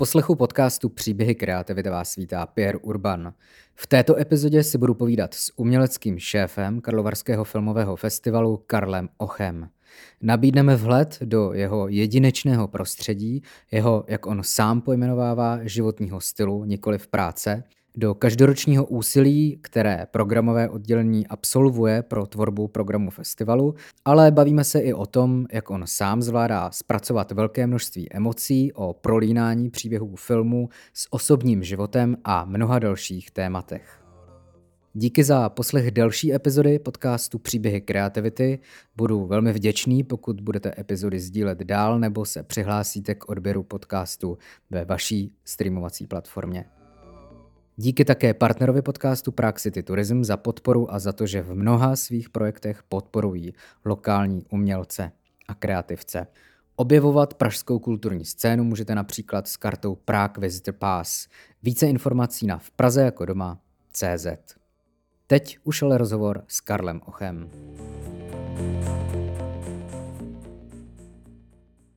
poslechu podcastu Příběhy kreativity vás vítá Pierre Urban. V této epizodě si budu povídat s uměleckým šéfem Karlovarského filmového festivalu Karlem Ochem. Nabídneme vhled do jeho jedinečného prostředí, jeho, jak on sám pojmenovává, životního stylu, nikoli v práce – do každoročního úsilí, které programové oddělení absolvuje pro tvorbu programu festivalu, ale bavíme se i o tom, jak on sám zvládá zpracovat velké množství emocí o prolínání příběhů filmu s osobním životem a mnoha dalších tématech. Díky za poslech další epizody podcastu Příběhy kreativity. Budu velmi vděčný, pokud budete epizody sdílet dál nebo se přihlásíte k odběru podcastu ve vaší streamovací platformě. Díky také partnerovi podcastu Prague City Tourism za podporu a za to, že v mnoha svých projektech podporují lokální umělce a kreativce. Objevovat pražskou kulturní scénu můžete například s kartou Prague Visitor Pass. Více informací na v Praze jako doma CZ. Teď už ale rozhovor s Karlem Ochem.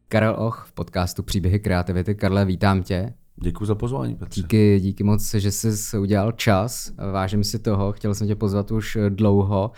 Karel Och v podcastu Příběhy kreativity. Karle, vítám tě. Děkuji za pozvání, Petře. Díky, díky moc, že jsi udělal čas. Vážím si toho, chtěl jsem tě pozvat už dlouho,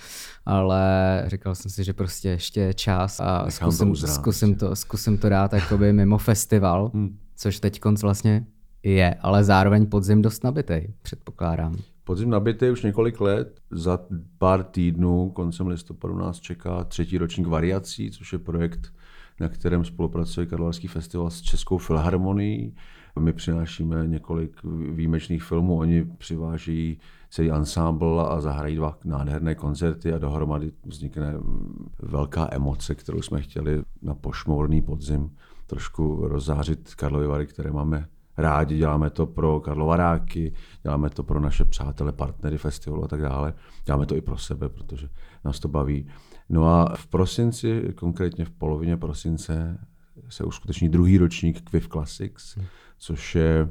ale říkal jsem si, že prostě ještě je čas a zkusím to, uzrát, zkusím, to, zkusím to dát jakoby mimo festival, hmm. což teď konc vlastně je, ale zároveň podzim dost nabitej, předpokládám. Podzim nabitý už několik let. Za pár týdnů, koncem listopadu, nás čeká třetí ročník variací, což je projekt, na kterém spolupracuje Karlovarský festival s Českou filharmonií my přinášíme několik výjimečných filmů, oni přiváží celý ansámbl a zahrají dva nádherné koncerty a dohromady vznikne velká emoce, kterou jsme chtěli na pošmourný podzim trošku rozzářit Karlovy Vary, které máme rádi, děláme to pro Karlovaráky, děláme to pro naše přátele, partnery festivalu a tak dále. Děláme to i pro sebe, protože nás to baví. No a v prosinci, konkrétně v polovině prosince, se uskuteční druhý ročník Quiff Classics, což je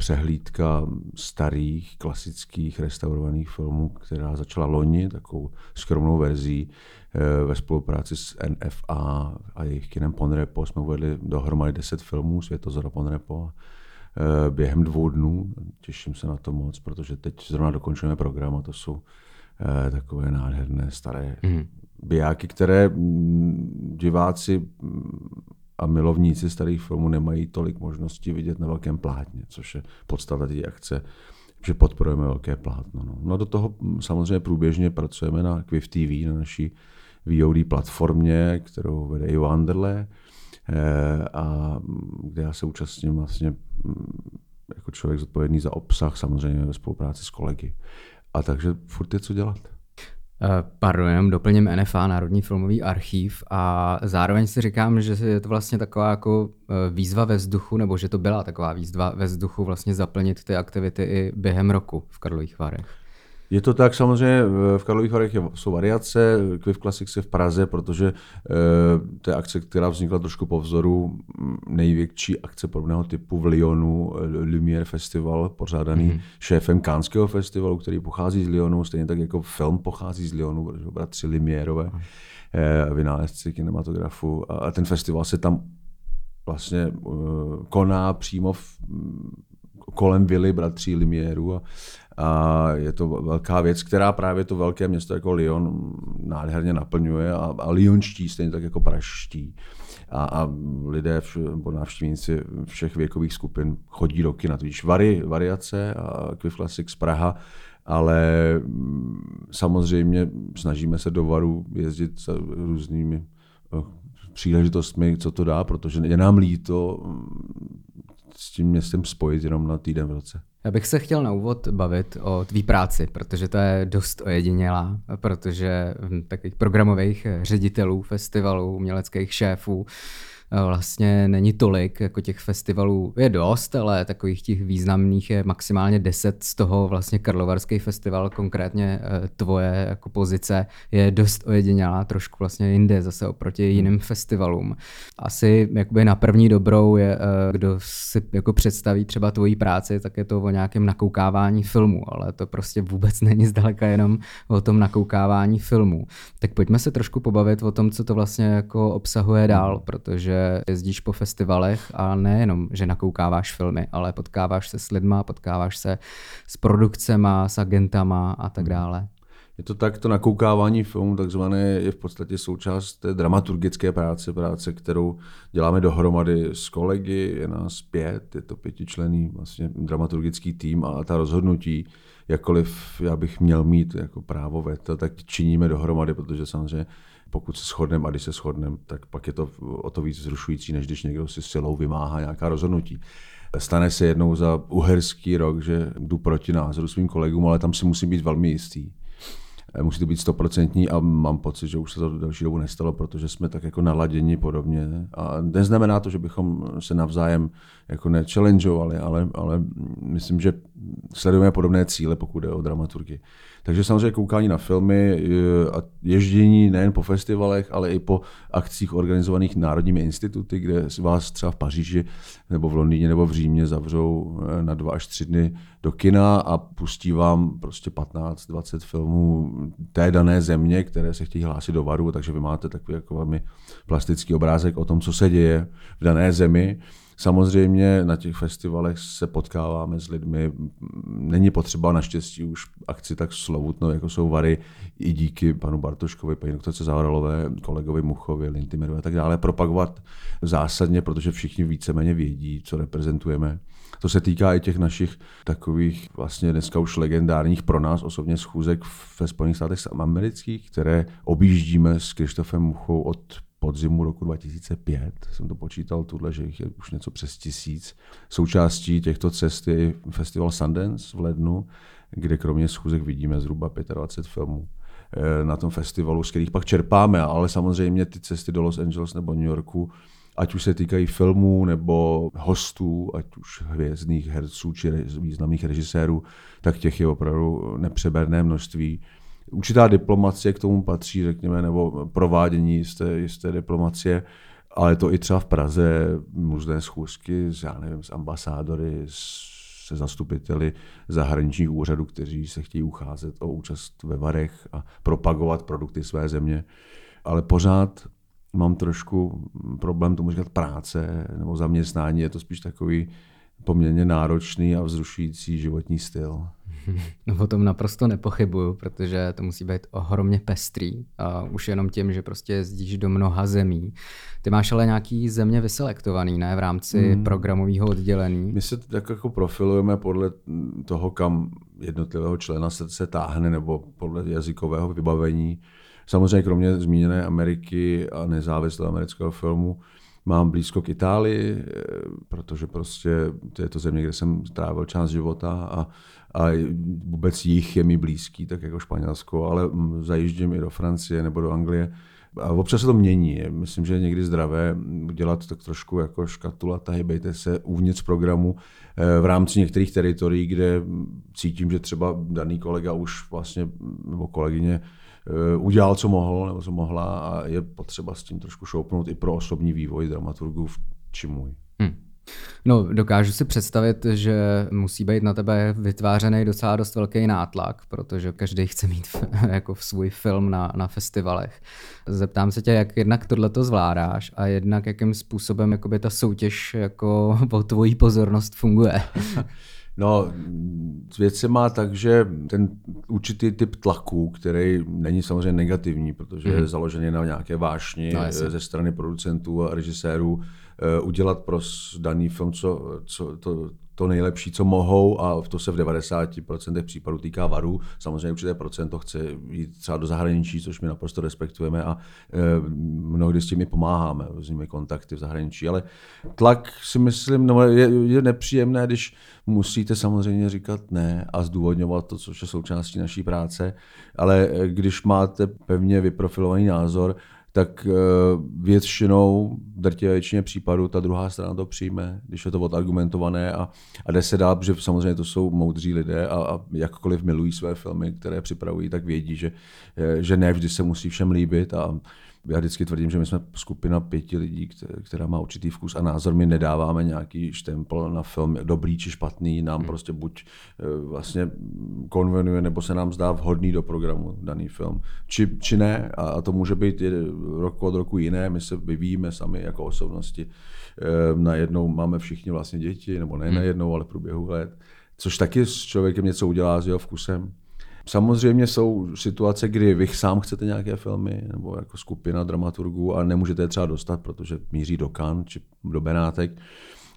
přehlídka starých, klasických, restaurovaných filmů, která začala loni, takovou skromnou verzí eh, ve spolupráci s NFA a jejich kinem Ponrepo. Jsme uvedli dohromady 10 filmů Světozora Ponrepo eh, během dvou dnů. Těším se na to moc, protože teď zrovna dokončujeme program a to jsou eh, takové nádherné staré mm. bijáky, které mm, diváci mm, a milovníci starých filmů nemají tolik možností vidět na velkém plátně, což je podstata té akce, že podporujeme velké plátno. No. no do toho samozřejmě průběžně pracujeme na Quiff TV, na naší VOD platformě, kterou vede i Wanderle, eh, a kde já se účastním vlastně jako člověk zodpovědný za obsah, samozřejmě ve spolupráci s kolegy. A takže furt je co dělat. Eh, pardon, doplním NFA, Národní filmový archív a zároveň si říkám, že je to vlastně taková jako eh, výzva ve vzduchu, nebo že to byla taková výzva ve vzduchu vlastně zaplnit ty aktivity i během roku v Karlových Varech. Je to tak, samozřejmě v Karlových Varech jsou variace, Quiff Classics je v Praze, protože e, to je akce, která vznikla trošku po vzoru největší akce podobného typu v Lyonu, Lumière Festival, pořádaný mm-hmm. šéfem Kánského festivalu, který pochází z Lyonu, stejně tak jako film pochází z Lyonu, protože bratři Lumiérové, e, vynálezci kinematografu. A ten festival se tam vlastně koná přímo v, kolem vily bratří Limieru a, a je to velká věc, která právě to velké město jako Lyon nádherně naplňuje a, a lyonští stejně tak jako praští. A, a lidé, nebo návštěvníci všech věkových skupin chodí roky na to. Vary, variace a Quiff Classics Praha, ale mm, samozřejmě snažíme se do Varu jezdit s různými eh, příležitostmi, co to dá, protože je nám líto mm, s tím městem spojit jenom na týden v roce. Já bych se chtěl na úvod bavit o tvý práci, protože to je dost ojedinělá, protože takových programových ředitelů festivalů, uměleckých šéfů vlastně není tolik, jako těch festivalů je dost, ale takových těch významných je maximálně 10, z toho vlastně Karlovarský festival, konkrétně eh, tvoje jako pozice je dost ojedinělá, trošku vlastně jinde zase oproti hmm. jiným festivalům. Asi jakoby na první dobrou je, eh, kdo si jako představí třeba tvoji práci, tak je to o nějakém nakoukávání filmu, ale to prostě vůbec není zdaleka jenom o tom nakoukávání filmu. Tak pojďme se trošku pobavit o tom, co to vlastně jako obsahuje dál, protože že jezdíš po festivalech a nejenom, že nakoukáváš filmy, ale potkáváš se s lidma, potkáváš se s produkcema, s agentama a tak dále. Je to tak, to nakoukávání filmu takzvané je v podstatě součást té dramaturgické práce, práce, kterou děláme dohromady s kolegy, je nás pět, je to pětičlený vlastně dramaturgický tým a ta rozhodnutí, jakkoliv já bych měl mít jako právo veta, tak činíme dohromady, protože samozřejmě pokud se shodneme a když se shodneme, tak pak je to o to víc zrušující, než když někdo si silou vymáhá nějaká rozhodnutí. Stane se jednou za uherský rok, že jdu proti názoru svým kolegům, ale tam si musím být velmi jistý Eh, musí to být stoprocentní a mám pocit, že už se to další dobu nestalo, protože jsme tak jako naladěni podobně. A neznamená to, že bychom se navzájem jako nechallengeovali, ale, ale myslím, že sledujeme podobné cíle, pokud jde o dramaturgii. Takže samozřejmě koukání na filmy a ježdění nejen po festivalech, ale i po akcích organizovaných národními instituty, kde vás třeba v Paříži nebo v Londýně nebo v Římě zavřou eh, na dva až tři dny do kina a pustí vám prostě 15-20 filmů té dané země, které se chtějí hlásit do varu, takže vy máte takový jako velmi plastický obrázek o tom, co se děje v dané zemi. Samozřejmě na těch festivalech se potkáváme s lidmi. Není potřeba naštěstí už akci tak slovutno, jako jsou Vary, i díky panu Bartoškovi, paní doktorce Zahralové, kolegovi Muchovi, Lintimerovi a tak dále, propagovat zásadně, protože všichni víceméně vědí, co reprezentujeme. To se týká i těch našich takových vlastně dneska už legendárních pro nás osobně schůzek ve Spojených státech amerických, které objíždíme s Krištofem Muchou od podzimu roku 2005, jsem to počítal tuhle, že jich je už něco přes tisíc. Součástí těchto cest je festival Sundance v lednu, kde kromě schůzek vidíme zhruba 25 filmů eh, na tom festivalu, z kterých pak čerpáme, ale samozřejmě ty cesty do Los Angeles nebo New Yorku, ať už se týkají filmů nebo hostů, ať už hvězdných herců či významných režisérů, tak těch je opravdu nepřeberné množství určitá diplomacie k tomu patří, řekněme, nebo provádění jisté, jisté diplomacie, ale to i třeba v Praze, různé schůzky s, já nevím, s ambasádory, se zastupiteli zahraničních úřadů, kteří se chtějí ucházet o účast ve varech a propagovat produkty své země. Ale pořád mám trošku problém tomu říkat práce nebo zaměstnání. Je to spíš takový poměrně náročný a vzrušující životní styl. No o tom naprosto nepochybuju, protože to musí být ohromně pestrý. A už jenom tím, že prostě jezdíš do mnoha zemí. Ty máš ale nějaký země vyselektovaný, ne? V rámci hmm. programového oddělení. My se tak jako profilujeme podle toho, kam jednotlivého člena se, se táhne, nebo podle jazykového vybavení. Samozřejmě kromě zmíněné Ameriky a nezávislého amerického filmu, mám blízko k Itálii, eh, protože prostě to je to země, kde jsem trávil část života a, a vůbec jich je mi blízký, tak jako Španělsko, ale zajíždím i do Francie nebo do Anglie. A občas se to mění. Myslím, že je někdy zdravé dělat tak trošku jako škatula, hejbejte se uvnitř programu eh, v rámci některých teritorií, kde cítím, že třeba daný kolega už vlastně, nebo kolegyně udělal, co mohl nebo co mohla a je potřeba s tím trošku šoupnout i pro osobní vývoj dramaturgů či můj. Hmm. No, dokážu si představit, že musí být na tebe vytvářený docela dost velký nátlak, protože každý chce mít jako v svůj film na, na festivalech. Zeptám se tě, jak jednak tohle to zvládáš a jednak jakým způsobem jakoby ta soutěž jako o tvoji pozornost funguje. No, věc se má tak, že ten určitý typ tlaku, který není samozřejmě negativní, protože mm. je mhm. založený na nějaké vášni no, ze strany producentů a režisérů, eh, udělat pro daný film co, co, to, to nejlepší, co mohou a to se v 90% případů týká varů. Samozřejmě určité procento chce jít třeba do zahraničí, což my naprosto respektujeme a e, mnohdy s tím i pomáháme, různými kontakty v zahraničí, ale tlak si myslím, no, je, je nepříjemné, když musíte samozřejmě říkat ne a zdůvodňovat to, což je součástí naší práce, ale e, když máte pevně vyprofilovaný názor, tak eh, většinou, drtivé většině případů, ta druhá strana to přijme, když je to odargumentované a, a jde se dál, protože samozřejmě to jsou moudří lidé a, a jakkoliv milují své filmy, které připravují, tak vědí, že, eh, že ne vždy se musí všem líbit a Já vždycky tvrdím, že my jsme skupina pěti lidí, která má určitý vkus a názor. My nedáváme nějaký štempel na film dobrý či špatný. Nám hmm. prostě buď eh, vlastně konvenuje, nebo se nám zdá vhodný do programu daný film. Či, či ne. A to může být rok od roku jiné. My se vyvíjíme sami jako osobnosti. Eh, najednou máme všichni vlastně děti, nebo ne hmm. najednou, ale v průběhu let. Což taky s člověkem něco udělá s jeho vkusem. Samozřejmě jsou situace, kdy vy sám chcete nějaké filmy, nebo jako skupina dramaturgů a nemůžete je třeba dostat, protože míří do Cannes či do Benátek.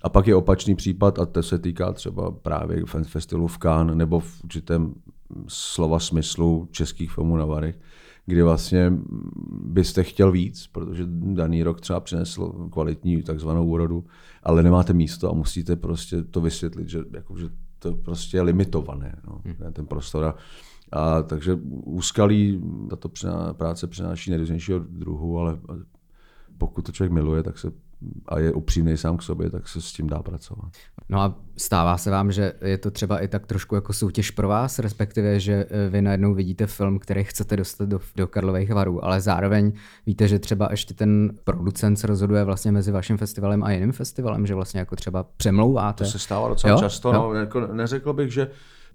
A pak je opačný případ, a to se týká třeba právě festivalu v Cannes, nebo v určitém slova smyslu českých filmů na Varech, kdy vlastně byste chtěl víc, protože daný rok třeba přinesl kvalitní takzvanou úrodu, ale nemáte místo a musíte prostě to vysvětlit, že, jako, že to prostě je limitované, no, hmm. ten prostor. A a takže úskalí tato práce přináší nejrůznějšího druhu, ale pokud to člověk miluje, tak se a je upřímný sám k sobě, tak se s tím dá pracovat. No a stává se vám, že je to třeba i tak trošku jako soutěž pro vás, respektive, že eh, vy najednou vidíte film, který chcete dostat do, do Karlových varů, ale zároveň víte, že třeba ještě ten producent se rozhoduje vlastně mezi vaším festivalem a jiným festivalem, že vlastně jako třeba přemlouváte. To se stává docela jo? často, jo? No, jako neřekl bych, že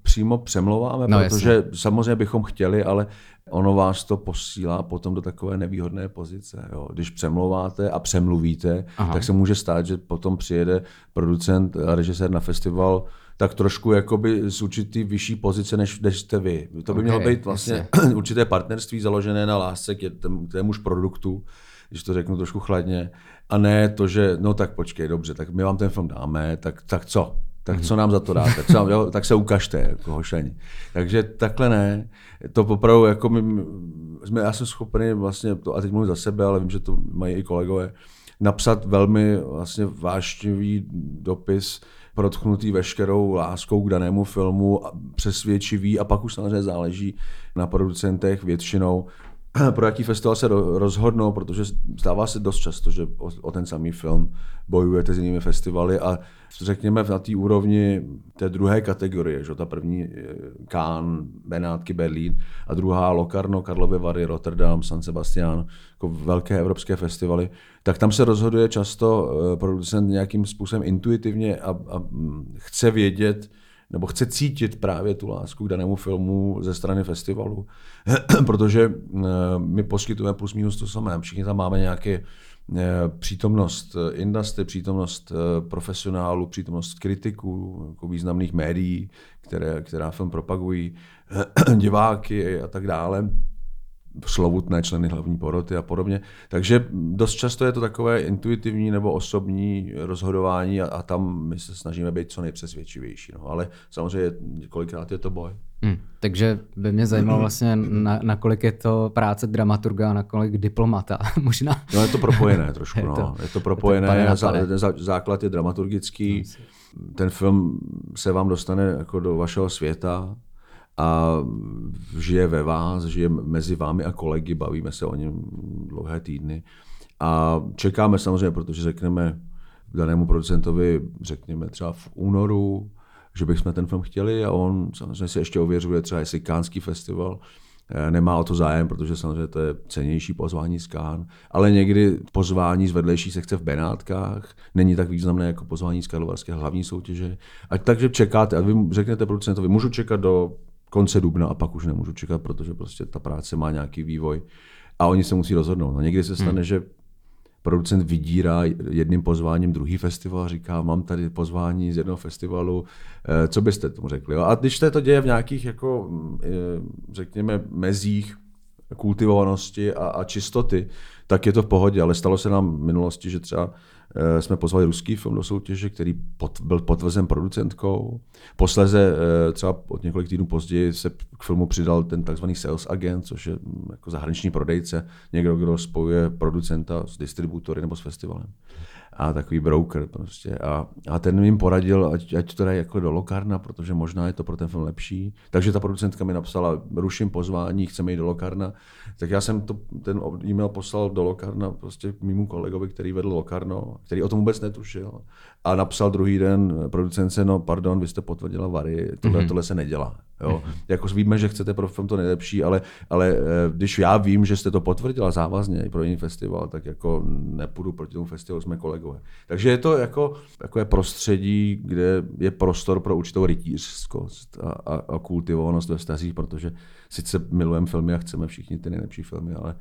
přímo přemlouváme, no, protože jasně. samozřejmě bychom chtěli, ale ono vás to posílá potom do takové nevýhodné pozice. Jo. Když přemlouváte a přemluvíte, Aha. tak se může stát, že potom přijede producent a režisér na festival tak trošku jakoby z určitý vyšší pozice, než, než jste vy. To by okay, mělo být vlastně jasně. určité partnerství založené na lásce k témuž produktu, když to řeknu trošku chladně, a ne to, že no tak počkej, dobře, tak my vám ten film dáme, tak, tak co? Tak co nám za to dáte? Co, jo, tak se ukažte, jako hošení. Takže takhle ne. To opravdu, jako my, jsme, já jsem schopný vlastně, to, a teď mluvím za sebe, ale vím, že to mají i kolegové, napsat velmi vlastně vášnivý dopis, protchnutý veškerou láskou k danému filmu, přesvědčivý a pak už samozřejmě záleží na producentech většinou, pro jaký festival se rozhodnou, protože stává se dost často, že o, o ten samý film bojujete s jinými festivaly a řekněme na té úrovni té druhé kategorie, že ta první Cannes, Benátky, Berlín a druhá Locarno, Karlovy Vary, Rotterdam, San Sebastian, jako velké evropské festivaly, tak tam se rozhoduje často eh, producent nějakým způsobem intuitivně a, a mm, chce vědět, nebo chce cítit právě tu lásku k danému filmu ze strany festivalu, protože eh, my poskytujeme plus minus to samé. Všichni tam máme nějaké eh, přítomnost industry, přítomnost eh, profesionálů, přítomnost kritiků, jako významných médií, které, která film propagují, diváky a tak dále slovutné členy hlavní poroty a podobně. Takže dost často je to takové intuitivní nebo osobní rozhodování a, a tam my se snažíme být co nejpřesvědčivější. No. Ale samozřejmě kolikrát je to boj. Hmm. Takže by mě zajímalo vlastně, na, nakolik je to práce dramaturga a nakolik diplomata. Možná. No je to propojené trošku. je, to, no. je to propojené. Je to zá, zá, základ je dramaturgický. Ten film se vám dostane jako do vašeho světa a žije ve vás, žije mezi vámi a kolegy, bavíme se o něm dlouhé týdny. A čekáme samozřejmě, protože řekneme danému producentovi, řekněme třeba v únoru, že bychom ten film chtěli a on samozřejmě si ještě ověřuje třeba, jestli Kánský festival eh, nemá o to zájem, protože samozřejmě to je cenější pozvání z Kán, ale někdy pozvání z vedlejší sekce v Benátkách není tak významné jako pozvání z Karlovarské hlavní soutěže. A takže čekáte, a vy řeknete producentovi, můžu čekat do konce dubna a pak už nemůžu čekat, protože prostě ta práce má nějaký vývoj a oni se musí rozhodnout. No někdy se stane, hmm. že producent vydírá jedním pozváním druhý festival a říká, mám tady pozvání z jednoho festivalu, eh, co byste tomu řekli? A když se to děje v nějakých, jako, eh, řekněme, mezích kultivovanosti a, a čistoty, tak je to v pohodě, ale stalo se nám v minulosti, že třeba jsme pozvali ruský film do soutěže, který pot, byl potvrzen producentkou. Posleze eh, třeba od několik týdnů později se k filmu přidal ten takzvaný sales agent, což je mm, jako zahraniční prodejce, někdo, kdo spojuje producenta s distributory nebo s festivalem a takový broker prostě. A, a ten jim poradil, ať, ať to dají jako do Lokarna, protože možná je to pro ten film lepší. Takže ta producentka mi napsala, ruším pozvání, chceme jít do Lokarna. Tak já jsem to, ten e-mail poslal do Lokarna prostě k mému kolegovi, který vedl Lokarno, který o tom vůbec netušil. A napsal druhý den producence, no pardon, vy jste potvrdila Vary, tohle, mm-hmm. tohle se nedělá. Jo? Jako víme, že chcete pro film to nejlepší, ale, ale eh, když já vím, že jste to potvrdila závazně i pro jiný festival, tak jako nepůjdu proti tomu festivalu, jsme kolegové. Takže je to jako takové prostředí, kde je prostor pro určitou rytířskost a, a, a kultivovanost ve vztazích, protože sice milujeme filmy a chceme všichni ty nejlepší filmy, ale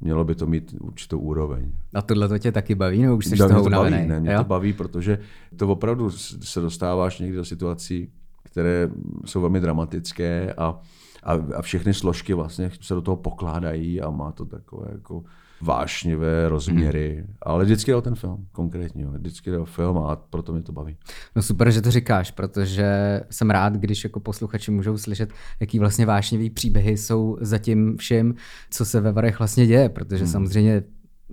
mělo by to mít určitou úroveň. A tohle to tě taky baví, nebo už jsi toho to baví, ne, mě jo? to baví, protože to opravdu se dostáváš někdy do situací, které jsou velmi dramatické a, a, a všechny složky vlastně se do toho pokládají a má to takové jako vášnivé rozměry, hmm. ale vždycky jde o ten film, konkrétně, vždycky jde o film a proto mě to baví. No super, že to říkáš, protože jsem rád, když jako posluchači můžou slyšet, jaký vlastně vášnivý příběhy jsou za tím všem, co se ve Varech vlastně děje, protože hmm. samozřejmě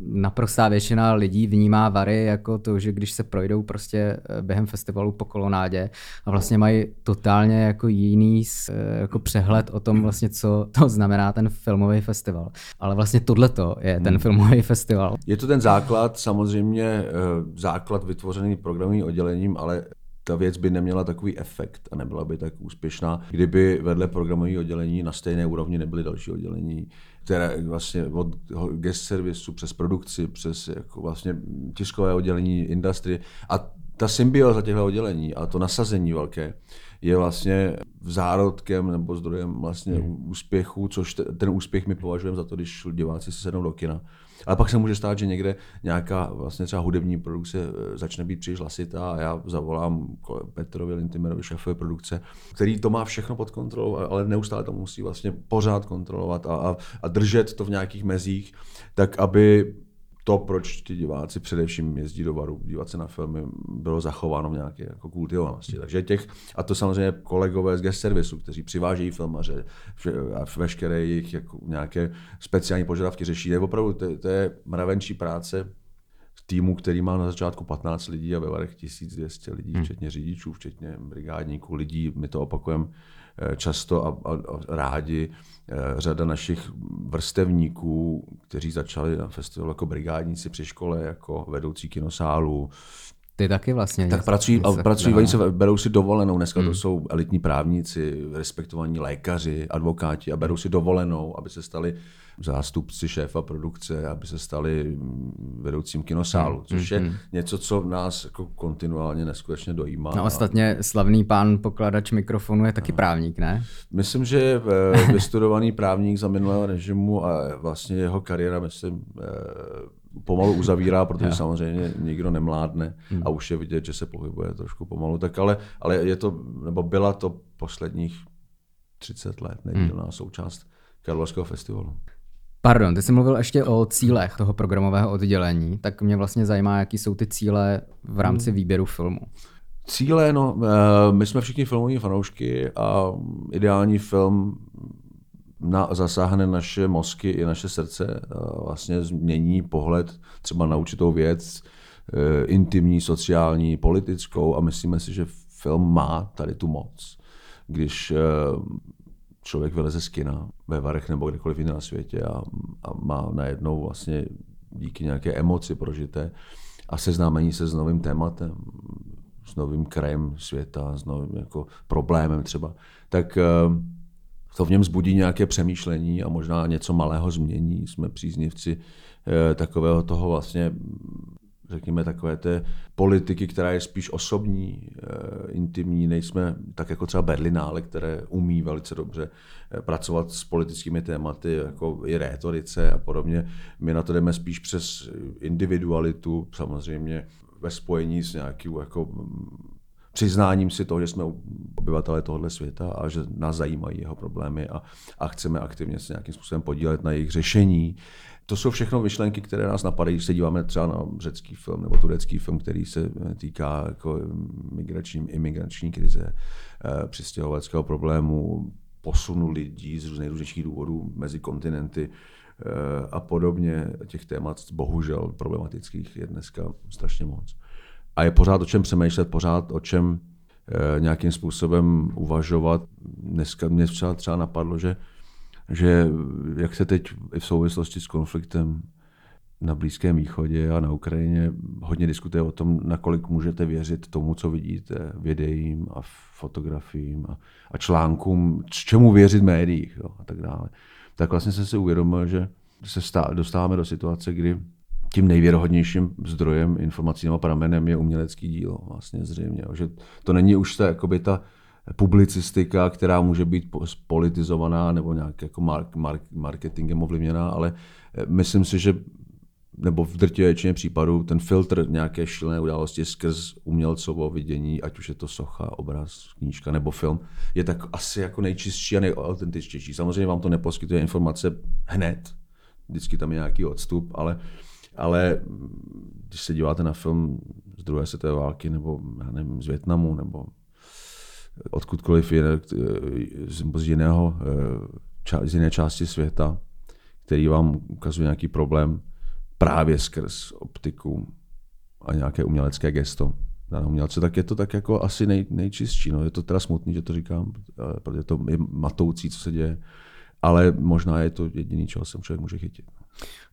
naprostá většina lidí vnímá Vary jako to, že když se projdou prostě eh, během festivalu po kolonádě a vlastně mají totálně jako jiný eh, jako přehled o tom vlastně, co to znamená ten filmový festival. Ale vlastně tohleto je ten hmm. filmový festival. Je to ten základ, samozřejmě eh, základ vytvořený programovým oddělením, ale ta věc by neměla takový efekt a nebyla by tak úspěšná, kdyby vedle programového oddělení na stejné úrovni nebyly další oddělení, které vlastně od guest servisu přes produkci, přes jako vlastně tiskové oddělení, industrie a ta symbioza těchto oddělení a to nasazení velké je vlastně zárodkem nebo zdrojem vlastně hmm. úspěchu, což ten úspěch my považujeme za to, když diváci se sednou do kina ale pak se může stát, že někde nějaká vlastně třeba hudební produkce eh, začne být příliš hlasitá a já zavolám Petrovi Lintimerovi, šéfovi produkce, který to má všechno pod kontrolou, ale neustále to musí vlastně pořád kontrolovat a, a, a držet to v nějakých mezích, tak aby to, proč ti diváci především jezdí do baru dívat se na filmy, bylo zachováno v nějaké jako kultivovanosti. Takže těch, a to samozřejmě kolegové z guest servisu, kteří přivážejí filmaře a veškeré jejich jako nějaké speciální požadavky řeší. Je opravdu, to, to je mravenčí práce v týmu, který má na začátku 15 lidí a ve varech 1200 lidí, hmm. včetně řidičů, včetně brigádníků, lidí, my to opakujeme eh, často a, a, a rádi řada našich vrstevníků, kteří začali na festivalu jako brigádníci při škole, jako vedoucí kinosálu, ty taky vlastně. Tak pracují, a pracují oni se berou si dovolenou. Dneska hmm. to jsou elitní právníci, respektovaní lékaři, advokáti a berou si dovolenou, aby se stali zástupci šéfa produkce, aby se stali vedoucím kinosálu, hmm, což je hmm, hmm. něco, co nás jako kontinuálně neskutečně dojímá. No ostatně slavný pán pokladač mikrofonu je taky no. právník, ne? Myslím, že je eh, vystudovaný právník za minulého režimu a vlastně jeho kariéra, myslím, eh, pomalu uzavírá, protože samozřejmě nikdo nemládne hmm. a už je vidět, že se pohybuje trošku pomalu. Tak ale, ale je to, nebo byla to posledních 30 let nedílná hmm. součást Karlovarského festivalu. Pardon, ty jsi mluvil ještě o cílech toho programového oddělení, tak mě vlastně zajímá, jaký jsou ty cíle v rámci hmm. výběru filmu. Cíle, no, eh, my jsme všichni filmoví fanoušky a ideální film na, zasáhne naše mozky i naše srdce, a vlastně změní pohled třeba na určitou věc, eh, intimní, sociální, politickou a myslíme si, že film má tady tu moc. Když eh, člověk vyleze z kina ve Varech nebo kdekoliv jinde na světě a, a má najednou vlastně díky nějaké emoci prožité a seznámení se s novým tématem, s novým krajem světa, s novým jako problémem třeba, tak eh, to v něm zbudí nějaké přemýšlení a možná něco malého změní. Jsme příznivci eh, takového toho vlastně řekněme, takové té politiky, která je spíš osobní, eh, intimní, nejsme tak jako třeba Berlinále, které umí velice dobře eh, pracovat s politickými tématy, jako i rétorice a podobně. My na to jdeme spíš přes individualitu, samozřejmě ve spojení s nějakým jako přiznáním si toho, že jsme obyvatelé tohoto světa a že nás zajímají jeho problémy a, a chceme aktivně se nějakým způsobem podílet na jejich řešení. To jsou všechno myšlenky, které nás napadají, když se díváme třeba na řecký film nebo turecký film, který se týká jako migrační, imigrační krize, eh, přistěhovaleckého problému, posunu lidí z nejrůznějších důvodů mezi kontinenty eh, a podobně. Těch témat bohužel problematických je dneska strašně moc a je pořád o čem přemýšlet, pořád o čem e, nějakým způsobem uvažovat. Dneska mě třeba, třeba napadlo, že, že jak se teď i v souvislosti s konfliktem na Blízkém východě a na Ukrajině hodně diskutuje o tom, nakolik můžete věřit tomu, co vidíte, videím a fotografiím a, a článkům, čemu věřit médiích jo, a tak dále. Tak vlastně jsem si uvědomil, že se stá, dostáváme do situace, kdy tím nejvěrohodnějším zdrojem informací nebo pramenem je umělecký dílo, vlastně zřejmě. Že to není už ta, jakoby ta publicistika, která může být politizovaná nebo nějak jako mark, mark, marketingem ovlivněná, ale eh, myslím si, že nebo v drtivé většině případů ten filtr nějaké šílené události skrz umělcovo vidění, ať už je to socha, obraz, knížka nebo film, je tak asi jako nejčistší a nejautentičtější. Samozřejmě vám to neposkytuje informace hned, vždycky tam je nějaký odstup, ale, ale když se díváte na film z druhé světové války nebo já nevím, z Větnamu nebo odkudkoliv jiné, z jiného, z jiné části světa, který vám ukazuje nějaký problém, právě skrz optiku a nějaké umělecké gesto daného umělce, tak je to tak jako asi nej, nejčistší. No. Je to teda smutný, že to říkám, protože to je matoucí, co se děje, ale možná je to jediný, čeho se člověk může chytit.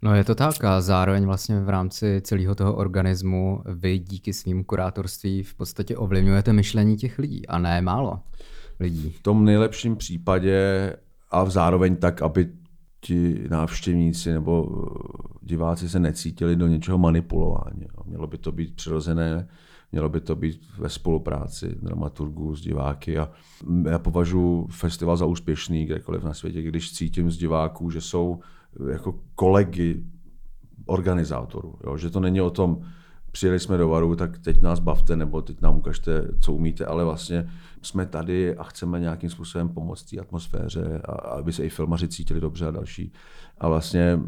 No je to tak a zároveň vlastně v rámci celého toho organismu vy díky svým kurátorství v podstatě ovlivňujete myšlení těch lidí a ne málo lidí. V tom nejlepším případě a zároveň tak, aby ti návštěvníci nebo eh, diváci se necítili do něčeho manipulování. Mělo by to být přirozené, mělo by to být ve spolupráci dramaturgů s diváky a já považuji festival za úspěšný kdekoliv na světě, když cítím z diváků, že jsou jako kolegy organizátorů, jo? že to není o tom, přijeli jsme do Varu, tak teď nás bavte, nebo teď nám ukažte, co umíte, ale vlastně jsme tady a chceme nějakým způsobem pomoct té atmosféře, a, aby se i filmaři cítili dobře a další. A vlastně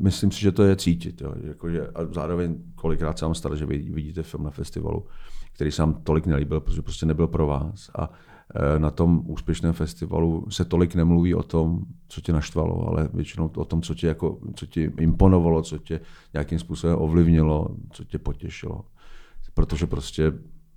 myslím si, že to je cítit. Jo. Jako, že, a zároveň kolikrát se vám stalo, že vidíte film na festivalu, který se vám tolik nelíbil, protože prostě nebyl pro vás. A e, na tom úspěšném festivalu se tolik nemluví o tom, co tě naštvalo, ale většinou o tom, co tě, jako, co tě imponovalo, co tě nějakým způsobem ovlivnilo, co tě potěšilo. Protože prostě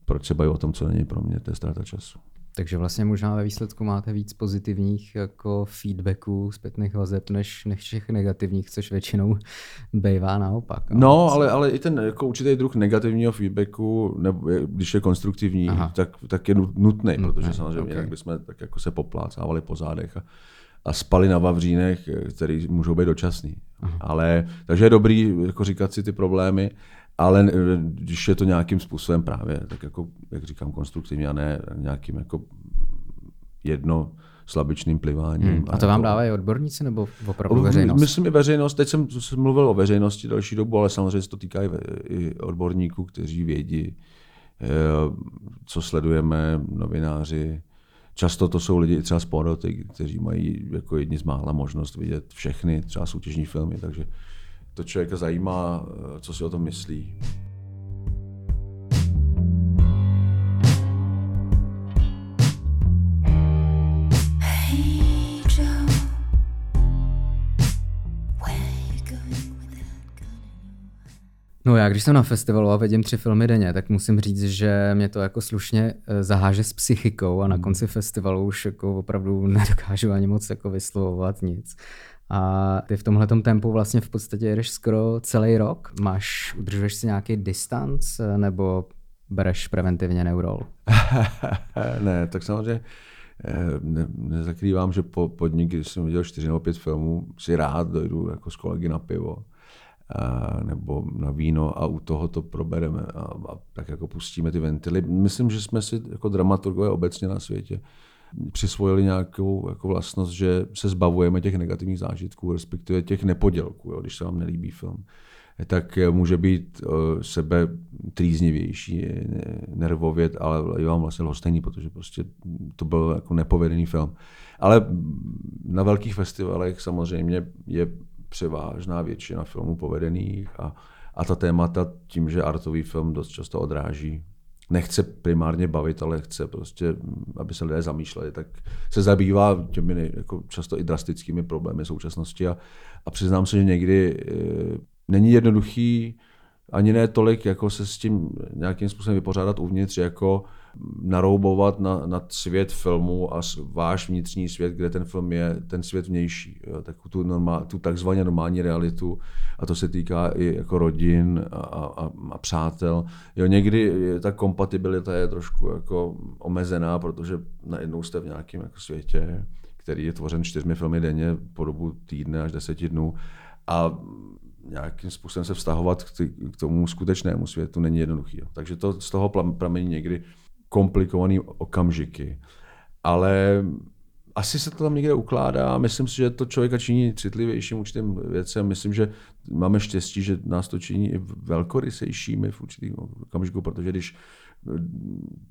proč se baví o tom, co není pro mě, to je ztráta času. Takže vlastně možná ve výsledku máte víc pozitivních jako feedbacků, zpětných vazeb, než, než těch negativních, což většinou bývá naopak. No, ale, ale i ten jako určitý druh negativního feedbacku, nebo když je konstruktivní, tak, tak je nutný, nutný protože samozřejmě okay. jinak bychom tak jako se poplácávali po zádech a, a spali na vavřínech, který můžou být dočasný. Aha. Ale, takže je dobrý jako říkat si ty problémy, ale když je to nějakým způsobem právě, tak jako, jak říkám, konstruktivně a ne nějakým jako jedno slabičným pliváním. Hmm. A to vám jako... dávají odborníci nebo opravdu veřejnost? Myslím i veřejnost. Teď jsem, jsem mluvil o veřejnosti další dobu, ale samozřejmě se to týká i, i odborníků, kteří vědí, eh, co sledujeme, novináři. Často to jsou lidi třeba z poroty, kteří mají jako jedni z mála možnost vidět všechny třeba soutěžní filmy, takže to člověka zajímá, eh, co si o tom myslí. No já, když jsem na festivalu a vidím tři filmy denně, tak musím říct, že mě to jako slušně eh, zaháže s psychikou a na konci festivalu už jako opravdu nedokážu ani moc jako vyslovovat nic. A ty v tomhle tempu vlastně v podstatě jedeš skoro celý rok. Máš, udržuješ si nějaký distanc nebo bereš preventivně neurol? ne, tak samozřejmě eh, ne, nezakrývám, že po podnik, když jsem viděl čtyři nebo pět filmů, si rád dojdu jako s kolegy na pivo a, nebo na víno a u toho to probereme a, a tak jako pustíme ty ventily. Myslím, že jsme si jako dramaturgové obecně na světě přisvojili nějakou jako vlastnost, že se zbavujeme těch negativních zážitků, respektive těch nepodělků, jo, když se vám nelíbí film tak může být uh, sebe trýznivější, nervově, ale je vám vlastně lhostejný, protože prostě to byl jako nepovedený film. Ale na velkých festivalech samozřejmě je převážná většina filmů povedených a, a ta témata tím, že artový film dost často odráží nechce primárně bavit, ale chce prostě, aby se lidé zamýšleli, tak se zabývá těmi jako často i drastickými problémy současnosti a, a přiznám se, že někdy e, není jednoduchý ani ne tolik, jako se s tím nějakým způsobem vypořádat uvnitř, jako naroubovat na, na svět filmu a váš vnitřní svět, kde ten film je, ten svět vnější. Jo, tak tu, normál, tu takzvaně normální realitu, a to se týká i jako rodin a, a, a přátel. Jo, někdy ta kompatibilita je trošku jako omezená, protože najednou jste v nějakém jako světě, který je tvořen čtyřmi filmy denně po dobu týdne až deseti dnů. A nějakým způsobem se vztahovat k tomu skutečnému světu není jednoduchý. Takže to z toho pramení někdy komplikované okamžiky. Ale asi se to tam někde ukládá. Myslím si, že to člověka činí citlivějším určitým věcem. Myslím, že máme štěstí, že nás to činí i velkorysejšími v určitým okamžiku, protože když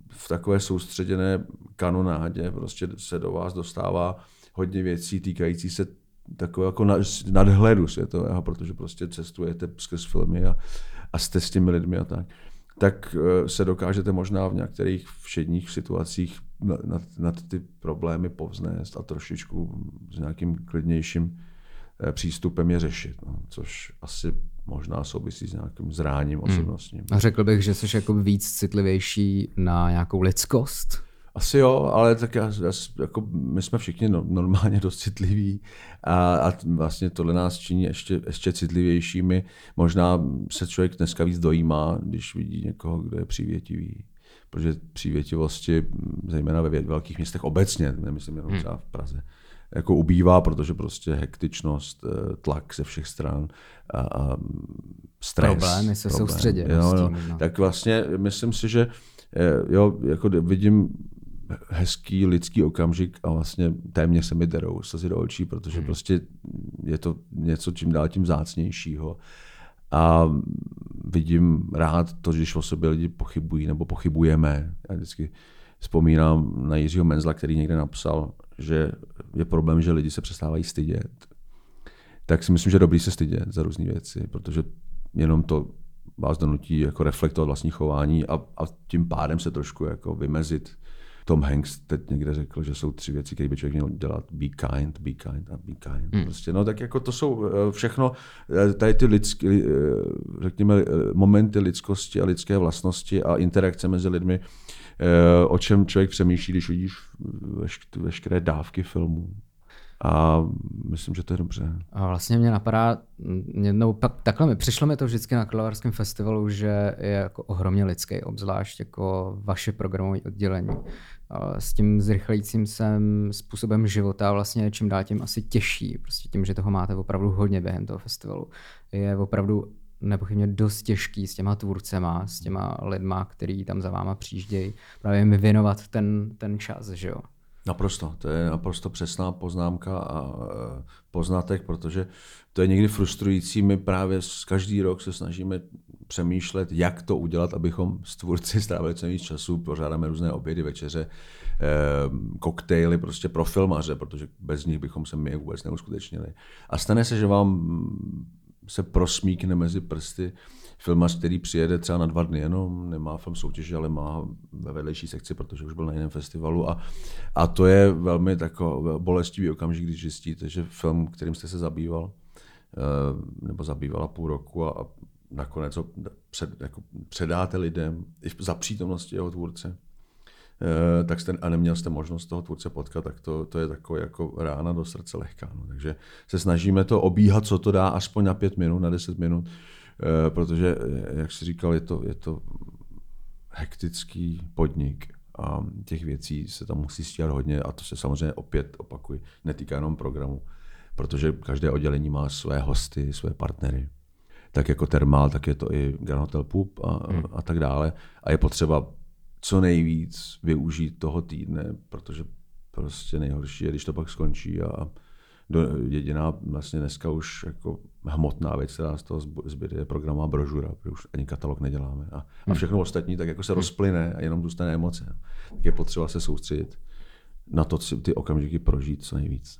v takové soustředěné kanonádě prostě se do vás dostává hodně věcí týkající se takového jako nadhledu světového, protože prostě cestujete skrz filmy a, a jste s těmi lidmi a tak tak eh, se dokážete možná v některých všedních situacích nad, nad ty problémy povznést a trošičku s nějakým klidnějším eh, přístupem je řešit, no, což asi možná souvisí s nějakým zráním hmm. osobnostním. Hmm. A řekl bych, že jsi jako víc citlivější na nějakou lidskost? Asi jo, ale tak já, já, jako my jsme všichni no, normálně dost citliví a, a vlastně tohle nás činí ještě, ještě citlivějšími. Možná se člověk dneska víc dojímá, když vidí někoho, kdo je přívětivý. Protože přívětivosti, zejména ve velkých městech obecně, nemyslím jenom hmm. třeba v Praze, jako ubývá, protože prostě hektičnost, eh, tlak ze všech stran a, a stres. Problémy se no, no. Tak vlastně myslím si, že eh, jo, jako vidím hezký lidský okamžik a vlastně téměř se mi derou slzy do očí, protože hmm. prostě je to něco čím dál tím zácnějšího. A vidím rád to, když o sobě lidi pochybují nebo pochybujeme. Já vždycky vzpomínám na Jiřího Menzla, který někde napsal, že je problém, že lidi se přestávají stydět. Tak si myslím, že je dobrý se stydět za různé věci, protože jenom to vás donutí jako reflektovat vlastní chování a, a tím pádem se trošku jako vymezit tom Hanks teď někde řekl, že jsou tři věci, které by člověk měl dělat. Be kind, be kind a be kind. Hmm. Prostě, no tak jako to jsou eh, všechno eh, tady ty lidské, eh, řekněme, momenty lidskosti a lidské vlastnosti a interakce mezi lidmi, o čem člověk přemýšlí, když vidíš veškeré dávky filmů. A myslím, že to je dobře. A vlastně mě napadá, jednou takhle mi přišlo mi to vždycky na Karlovarském festivalu, že je jako ohromně lidský, obzvlášť jako vaše programové oddělení s tím zrychlícím se způsobem života vlastně čím dál tím asi těžší, prostě tím, že toho máte opravdu hodně během toho festivalu. Je opravdu nepochybně dost těžký s těma tvůrcema, s těma lidma, který tam za váma přijíždějí, právě mi věnovat ten, ten čas, že jo. Naprosto, to je naprosto přesná poznámka a poznatek, protože to je někdy frustrující. My právě každý rok se snažíme přemýšlet, jak to udělat, abychom s tvůrci strávili co nejvíc času, pořádáme různé obědy, večeře, eh, koktejly prostě pro filmaře, protože bez nich bychom se my vůbec neuskutečnili. A stane se, že vám se prosmíkne mezi prsty filmař, který přijede třeba na dva dny jenom, nemá film soutěže, ale má ve vedlejší sekci, protože už byl na jiném festivalu a, a to je velmi takový bolestivý okamžik, když zjistíte, že film, kterým jste se zabýval, eh, nebo zabývala půl roku a, nakonec ho před, jako předáte lidem i za přítomnosti jeho tvůrce, eh, tak jste, a neměl jste možnost toho tvůrce potkat, tak to, to je takové jako rána do srdce lehká. No. Takže se snažíme to obíhat, co to dá, aspoň na pět minut, na deset minut, protože, eh, jak jsi říkal, je to, je to hektický podnik a těch věcí se tam musí stíhat hodně a to se samozřejmě opět opakuji, netýká jenom programu, protože každé oddělení má své hosty, své partnery tak jako termál, tak je to i Grand Hotel Pup a, hmm. a tak dále. A je potřeba co nejvíc využít toho týdne, protože prostě nejhorší je, když to pak skončí a do, jediná vlastně dneska už jako hmotná věc, která z toho zbyde, je programová brožura, protože už ani katalog neděláme. A, a hmm. všechno ostatní tak jako se hmm. rozplyne a jenom zůstane emoce. Tak je potřeba se soustředit na to, ty okamžiky prožít co nejvíc.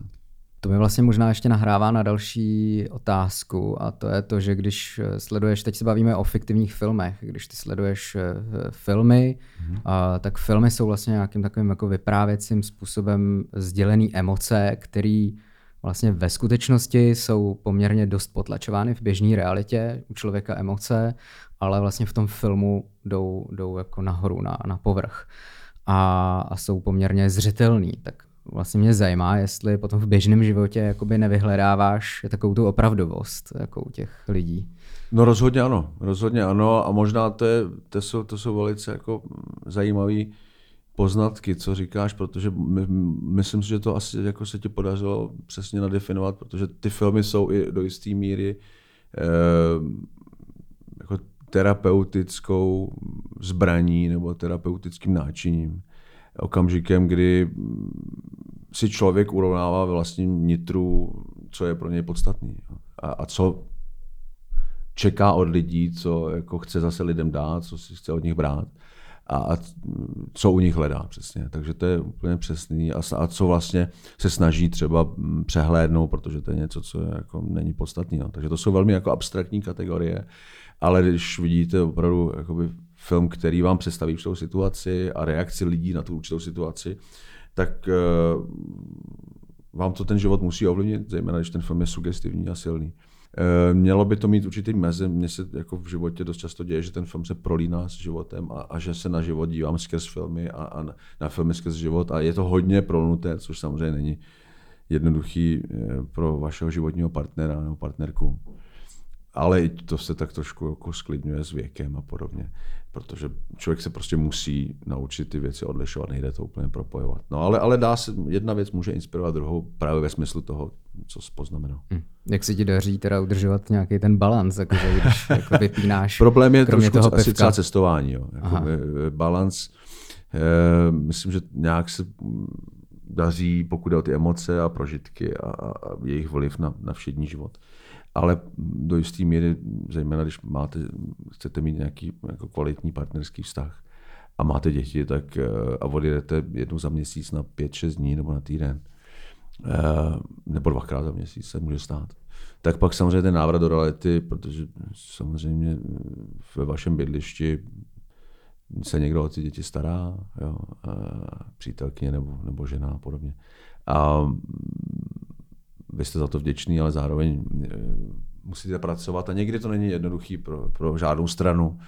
To mi vlastně možná ještě nahrává na další otázku a to je to, že když sleduješ, teď se bavíme o fiktivních filmech, když ty sleduješ eh, filmy, mm-hmm. a, tak filmy jsou vlastně nějakým takovým jako vyprávěcím způsobem sdělený emoce, který vlastně ve skutečnosti jsou poměrně dost potlačovány v běžné realitě u člověka emoce, ale vlastně v tom filmu jdou, jdou jako nahoru, na, na povrch a, a jsou poměrně zřetelný. Tak vlastně mě zajímá, jestli potom v běžném životě jakoby nevyhledáváš takovou tu opravdovost jako u těch lidí. No rozhodně ano, rozhodně ano a možná to, je, to, jsou, to jsou velice jako zajímavé poznatky, co říkáš, protože my, myslím si, že to asi jako se ti podařilo přesně nadefinovat, protože ty filmy jsou i do jisté míry eh, jako terapeutickou zbraní nebo terapeutickým náčiním. Okamžikem, kdy si člověk urovnává ve vlastním nitru, co je pro něj podstatný a, a co čeká od lidí, co jako chce zase lidem dát, co si chce od nich brát a, a co u nich hledá přesně. Takže to je úplně přesný a, a co vlastně se snaží třeba přehlédnout, protože to je něco, co je, jako není podstatné. No. Takže to jsou velmi jako abstraktní kategorie, ale když vidíte opravdu jakoby film, který vám představí určitou situaci a reakci lidí na tu určitou situaci, tak uh, vám to ten život musí ovlivnit, zejména když ten film je sugestivní a silný. Uh, mělo by to mít určitý meze. Mně se jako v životě dost často děje, že ten film se prolíná s životem a, a že se na život dívám skrz filmy a, a na, filmy skrz život a je to hodně prolnuté, což samozřejmě není jednoduchý eh, pro vašeho životního partnera nebo partnerku ale i to se tak trošku jako sklidňuje s věkem a podobně, protože člověk se prostě musí naučit ty věci odlišovat, nejde to úplně propojovat. No ale, ale dá se, jedna věc může inspirovat druhou právě ve smyslu toho, co jsi poznamenal. Hm. Jak se ti daří teda udržovat nějaký ten balans, jakože když jako vypínáš Problém je trošku toho asi třeba cestování. Jo. Jako balans, eh, myslím, že nějak se daří, pokud jde o ty emoce a prožitky a, a jejich vliv na, na všední život ale do jisté míry, zejména když máte, chcete mít nějaký jako kvalitní partnerský vztah a máte děti, tak eh, a odjedete jednou za měsíc na 5-6 dní nebo na týden, eh, nebo dvakrát za měsíc se může stát. Tak pak samozřejmě ten návrat do reality, protože samozřejmě ve vašem bydlišti se někdo o ty děti stará, jo, přítelkyně nebo, nebo žena a podobně. A vy jste za to vděčný, ale zároveň eh, musíte pracovat a někdy to není jednoduchý pro, pro žádnou stranu.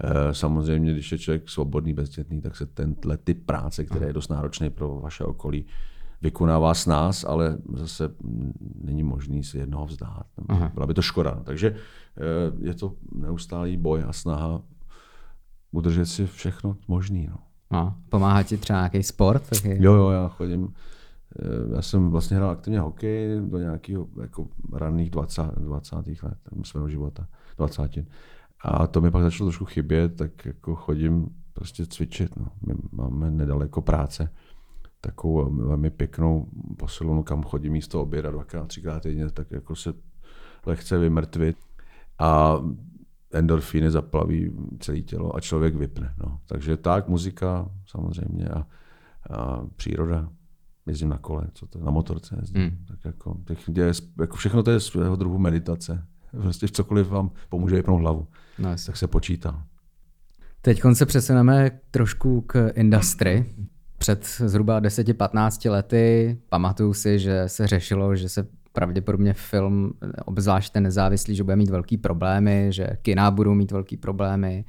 Eh, samozřejmě, když je člověk svobodný, bezdětný, tak se tenhle typ práce, který je dost náročný pro vaše okolí, vykonává s nás, ale zase není možný si jednoho vzdát. Aha. Byla by to škoda. Takže eh, je to neustálý boj a snaha udržet si všechno možný. No. No, pomáhá ti třeba nějaký sport? Taky... Jo, jo, já chodím já jsem vlastně hrál aktivně hokej do nějakého jako raných 20, 20. let svého života, 20. A to mi pak začalo trošku chybět, tak jako chodím prostě cvičit. No. My máme nedaleko práce, takovou velmi pěknou posilovnu, kam chodím místo oběda dvakrát, třikrát týdně, tak jako se lehce vymrtvit. A endorfíny zaplaví celé tělo a člověk vypne. No. Takže tak, muzika samozřejmě a, a příroda jezdím na kole, co to, na motorce jezdím. Hmm. Tak jako, těch, je, jako všechno to je svého druhu meditace. Prostě cokoliv vám pomůže vypnout hlavu, no, tak se počítá. Teď se přesuneme trošku k industry. Před zhruba 10-15 lety pamatuju si, že se řešilo, že se pravděpodobně film, obzvlášť ten nezávislý, že bude mít velký problémy, že kina budou mít velký problémy,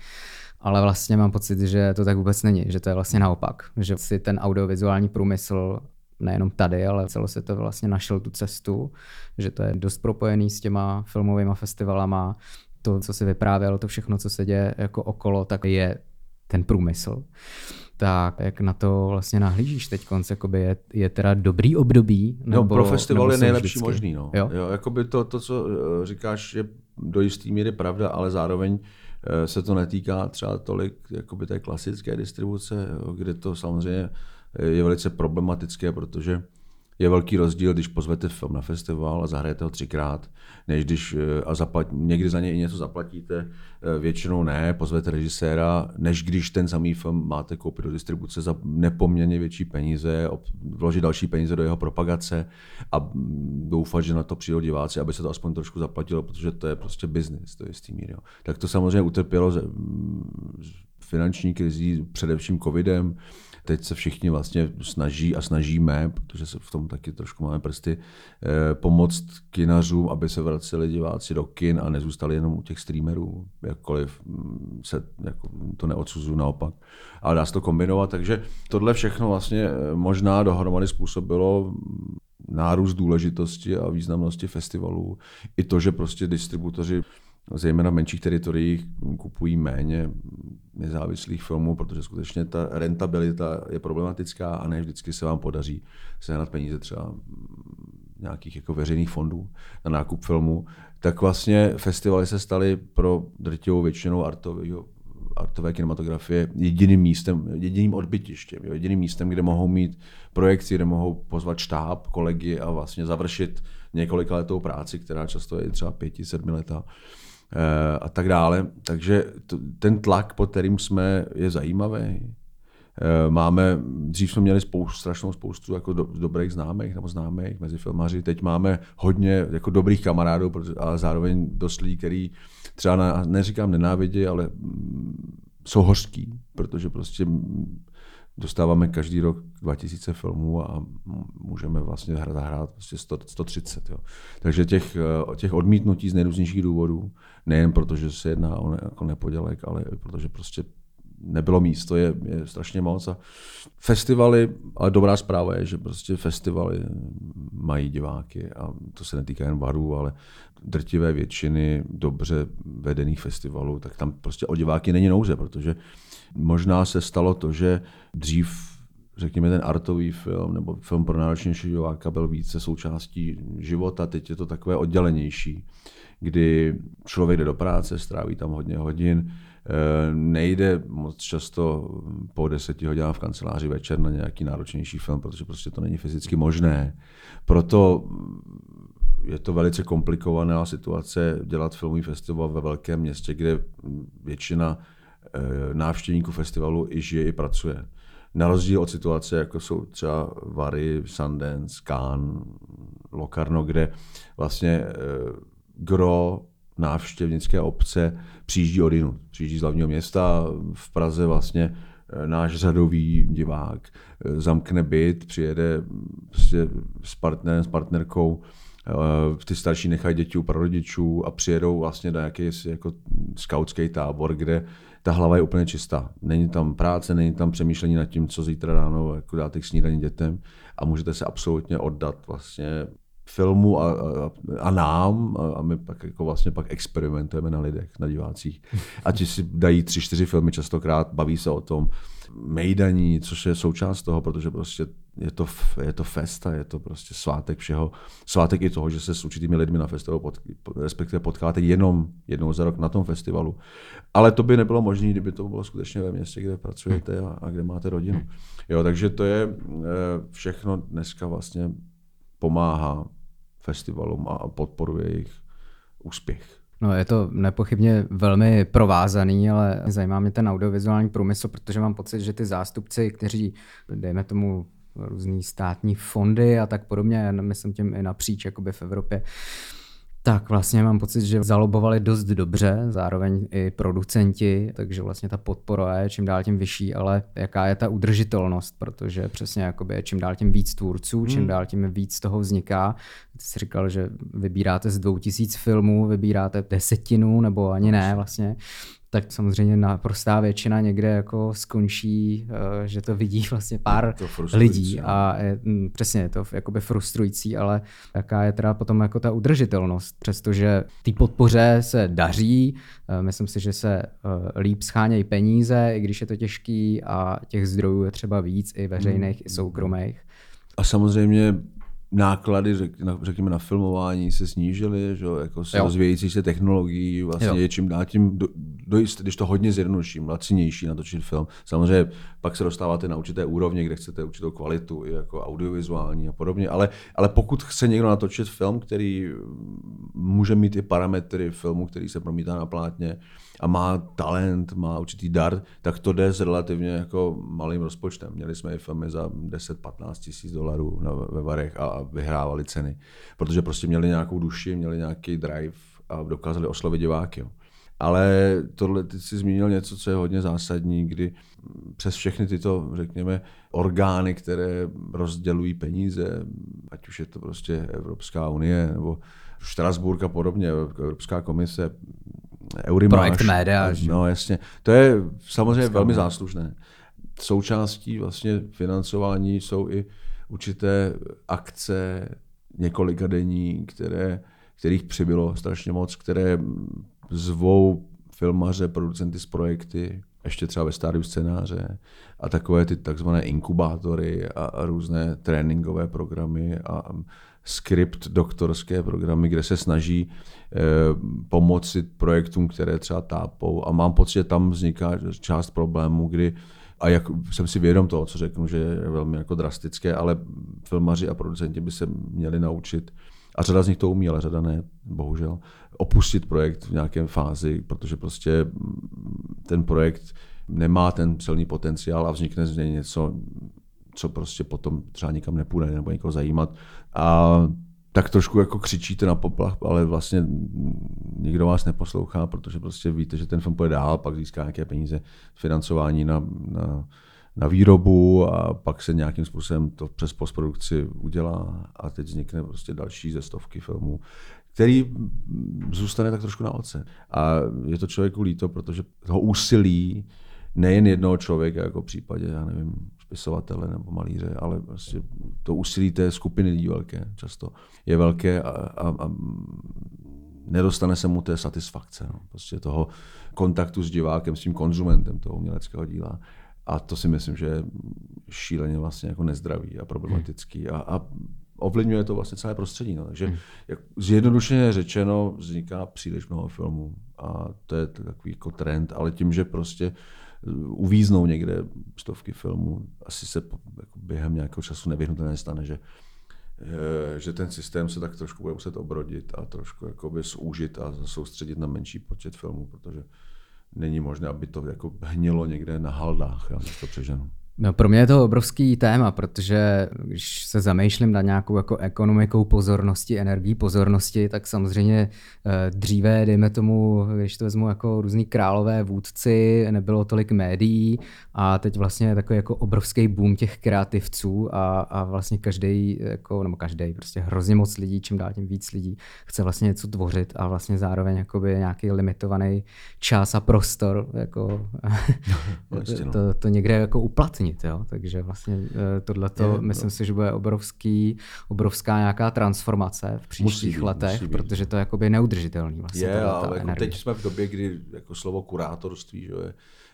ale vlastně mám pocit, že to tak vůbec není, že to je vlastně naopak, že si ten audiovizuální průmysl nejenom tady, ale to vlastně našel tu cestu, že to je dost propojený s těma filmovými festivalama. To, co se vyprávělo, to všechno, co se děje jako okolo, tak je ten průmysl. Tak jak na to vlastně nahlížíš teď konce, je, je teda dobrý období? Nebo, no, pro festival je nejlepší vždycky? možný. No. Jo? Jo, jakoby to, to, co eh, říkáš, je do jisté míry pravda, ale zároveň eh, se to netýká třeba tolik jakoby té klasické distribuce, kde to samozřejmě je velice problematické, protože je velký rozdíl, když pozvete film na festival a zahrajete ho třikrát, než když eh, a zaplat, někdy za něj i něco zaplatíte, eh, většinou ne, pozvete režiséra, než když ten samý film máte koupit do distribuce za nepoměrně větší peníze, vložit další peníze do jeho propagace a doufat, že na to přijdou diváci, aby se to aspoň trošku zaplatilo, protože to je prostě biznis, to je jistý mír. Jo. Tak to samozřejmě utrpělo finanční krizí, především covidem, teď se všichni vlastně snaží a snažíme, protože se v tom taky trošku máme prsty, eh, pomoct kinařům, aby se vraceli diváci do kin a nezůstali jenom u těch streamerů, jakkoliv mm, se jako, to neodsuzuju naopak. Ale dá se to kombinovat, takže tohle všechno vlastně eh, možná dohromady způsobilo nárůst důležitosti a významnosti festivalů. I to, že prostě distributoři zejména v menších teritoriích kupují méně nezávislých filmů, protože skutečně ta rentabilita je problematická a ne vždycky se vám podaří sehnat peníze třeba nějakých jako veřejných fondů na nákup filmu, tak vlastně festivaly se staly pro drtivou většinu artového artové kinematografie jediným místem, jediným odbytištěm, jo, jediným místem, kde mohou mít projekci, kde mohou pozvat štáb, kolegy a vlastně završit několika letou práci, která často je třeba pěti, sedmi leta. eh, a tak dále. Takže to, ten tlak, pod kterým jsme, je zajímavý. Eh, máme, dřív jsme měli spoustu, strašnou spoustu jako do, dobrých známých nebo známých mezi filmaři. Teď máme hodně jako dobrých kamarádů, ale zároveň dost lidí, který třeba na, neříkám nenávidí, ale mm, jsou hořký, protože prostě dostáváme každý rok 2000 filmů a můžeme vlastně hrát, hrát prostě 100, 130. Jo. Takže těch, eh, těch odmítnutí z nejrůznějších důvodů, nejen proto, že se jedná o ne, jako nepodělek, ale protože prostě nebylo místo, je, je strašně moc. A festivaly, ale dobrá zpráva je, že prostě festivaly mají diváky a to se netýká jen barů, ale drtivé většiny dobře vedených festivalů, tak tam prostě o diváky není nouze, protože možná se stalo to, že dřív řekněme, ten artový film nebo film pro náročnější diváka byl více součástí života, teď je to takové oddělenější, kdy člověk jde do práce, stráví tam hodně hodin, Eh, nejde moc často po deseti hodinách v kanceláři večer na nějaký náročnější film, protože prostě to není fyzicky možné. Proto je to velice komplikovaná situace dělat filmový festival ve velkém městě, kde většina návštěvníků festivalu i žije, i pracuje. Na rozdíl od situace, jako jsou třeba Vary, Sundance, Cannes, Locarno, kde vlastně eh, gro návštěvnické obce přijíždí odinu. Přijíždí z hlavního města, v Praze vlastně eh, náš řadový divák eh, zamkne byt, přijede prostě s partnerem, s partnerkou, eh, ty starší nechají děti u prarodičů a přijedou vlastně do nějaký jako skautský tábor, kde ta hlava je úplně čistá. Není tam práce, není tam přemýšlení nad tím, co zítra ráno jako dáte k snídaní dětem a můžete se absolutně oddat vlastně filmu a, a, a nám a, a my pak jako vlastně pak experimentujeme na lidech, na divácích. A ti si dají tři, čtyři filmy častokrát, baví se o tom, mejdaní, což je součást toho, protože prostě je to, je to festa, je to prostě svátek všeho. Svátek i toho, že se s určitými lidmi na festivalu pot, respektive potkáte jenom jednou za rok na tom festivalu. Ale to by nebylo možné, kdyby to bylo skutečně ve městě, kde pracujete a, a kde máte rodinu. Jo, takže to je eh, všechno dneska vlastně pomáhá festivalům a podporuje jejich úspěch. No je to nepochybně velmi provázaný, ale zajímá mě ten audiovizuální průmysl, protože mám pocit, že ty zástupci, kteří, dejme tomu, různý státní fondy a tak podobně, myslím tím i napříč jakoby v Evropě, tak vlastně mám pocit, že zalobovali dost dobře, zároveň i producenti, takže vlastně ta podpora je čím dál tím vyšší, ale jaká je ta udržitelnost, protože přesně jakoby je čím dál tím víc tvůrců, čím hmm. dál tím víc toho vzniká. Ty jsi říkal, že vybíráte z dvou tisíc filmů, vybíráte desetinu, nebo ani ne vlastně tak samozřejmě naprostá většina někde jako skončí, eh, že to vidí vlastně pár lidí no. a je, hm, přesně je to jakoby frustrující, ale jaká je teda potom jako ta udržitelnost, přestože té podpoře se daří, eh, myslím si, že se eh, líp schánějí peníze, i když je to těžký a těch zdrojů je třeba víc, i veřejných, hmm. i soukromých. A samozřejmě náklady, řekněme, na filmování se snížily, že jako se rozvíjející se technologií, vlastně jo. je čím dál tím, do, do, když to hodně zjednoduším, lacinější natočit film. Samozřejmě pak se dostáváte na určité úrovně, kde chcete určitou kvalitu, i jako audiovizuální a podobně, ale, ale pokud chce někdo natočit film, který může mít i parametry filmu, který se promítá na plátně, a má talent, má určitý dar, tak to jde s relativně jako malým rozpočtem. Měli jsme i filmy za 10-15 tisíc dolarů ve Varech a, a vyhrávali ceny, protože prostě měli nějakou duši, měli nějaký drive a dokázali oslovit diváky. Jo. Ale tohle ty jsi zmínil něco, co je hodně zásadní, kdy přes všechny tyto, řekněme, orgány, které rozdělují peníze, ať už je to prostě Evropská unie nebo Štrasburg a podobně, Evropská komise, Eurimáš. Projekt média. No jasně. To je samozřejmě velmi záslužné. Součástí vlastně financování jsou i určité akce, několika denní, které, kterých přibylo strašně moc, které zvou filmaře, producenty z projekty, ještě třeba ve stádiu scénáře a takové ty takzvané inkubátory a, a různé tréninkové programy a skript doktorské programy, kde se snaží eh, pomoci projektům, které třeba tápou. A mám pocit, že tam vzniká část problému, kdy a jak jsem si vědom toho, co řeknu, že je velmi jako drastické, ale filmaři a producenti by se měli naučit, a řada z nich to umí, ale řada ne, bohužel, opustit projekt v nějaké fázi, protože prostě ten projekt nemá ten celý potenciál a vznikne z něj něco, co prostě potom třeba nikam nepůjde nebo někoho zajímat. A tak trošku jako křičíte na poplach, ale vlastně nikdo vás neposlouchá, protože prostě víte, že ten film půjde dál, pak získá nějaké peníze, financování na, na, na výrobu a pak se nějakým způsobem to přes postprodukci udělá a teď vznikne prostě další ze stovky filmů, který zůstane tak trošku na oce. A je to člověku líto, protože toho úsilí nejen jednoho člověka, jako v případě, já nevím, spisovatele nebo malíře, ale prostě to úsilí té skupiny lidí velké často je velké a, a, a nedostane se mu té satisfakce, no. prostě toho kontaktu s divákem, s tím konzumentem toho uměleckého díla. A to si myslím, že je šíleně vlastně jako nezdravý a problematický. A, a ovlivňuje to vlastně celé prostředí. No. Takže jak zjednodušeně řečeno vzniká příliš mnoho filmů a to je takový jako trend, ale tím, že prostě uvíznou někde stovky filmů, asi se jako během nějakého času nevyhnutelně stane, že, eh, že ten systém se tak trošku bude muset obrodit a trošku jakoby zúžit a soustředit na menší počet filmů, protože není možné, aby to jako hnilo někde na haldách, já to přeženu. No, pro mě je to obrovský téma, protože když se zamýšlím na nějakou jako ekonomikou pozornosti, energii pozornosti, tak samozřejmě eh, dříve, dejme tomu, když to vezmu jako různý králové vůdci, nebylo tolik médií a teď vlastně je takový jako obrovský boom těch kreativců a, a vlastně každý, jako, nebo každý, prostě hrozně moc lidí, čím dál tím víc lidí chce vlastně něco tvořit a vlastně zároveň jakoby nějaký limitovaný čas a prostor, jako no, no. to, to někde jako uplatní změnit. Jo? Takže vlastně eh, tohle no. myslím si, že bude obrovský, obrovská nějaká transformace v příštích musí letech, musí protože to je jakoby neudržitelný. Vlastně, je, ale jako teď jsme v době, kdy jako slovo kurátorství že je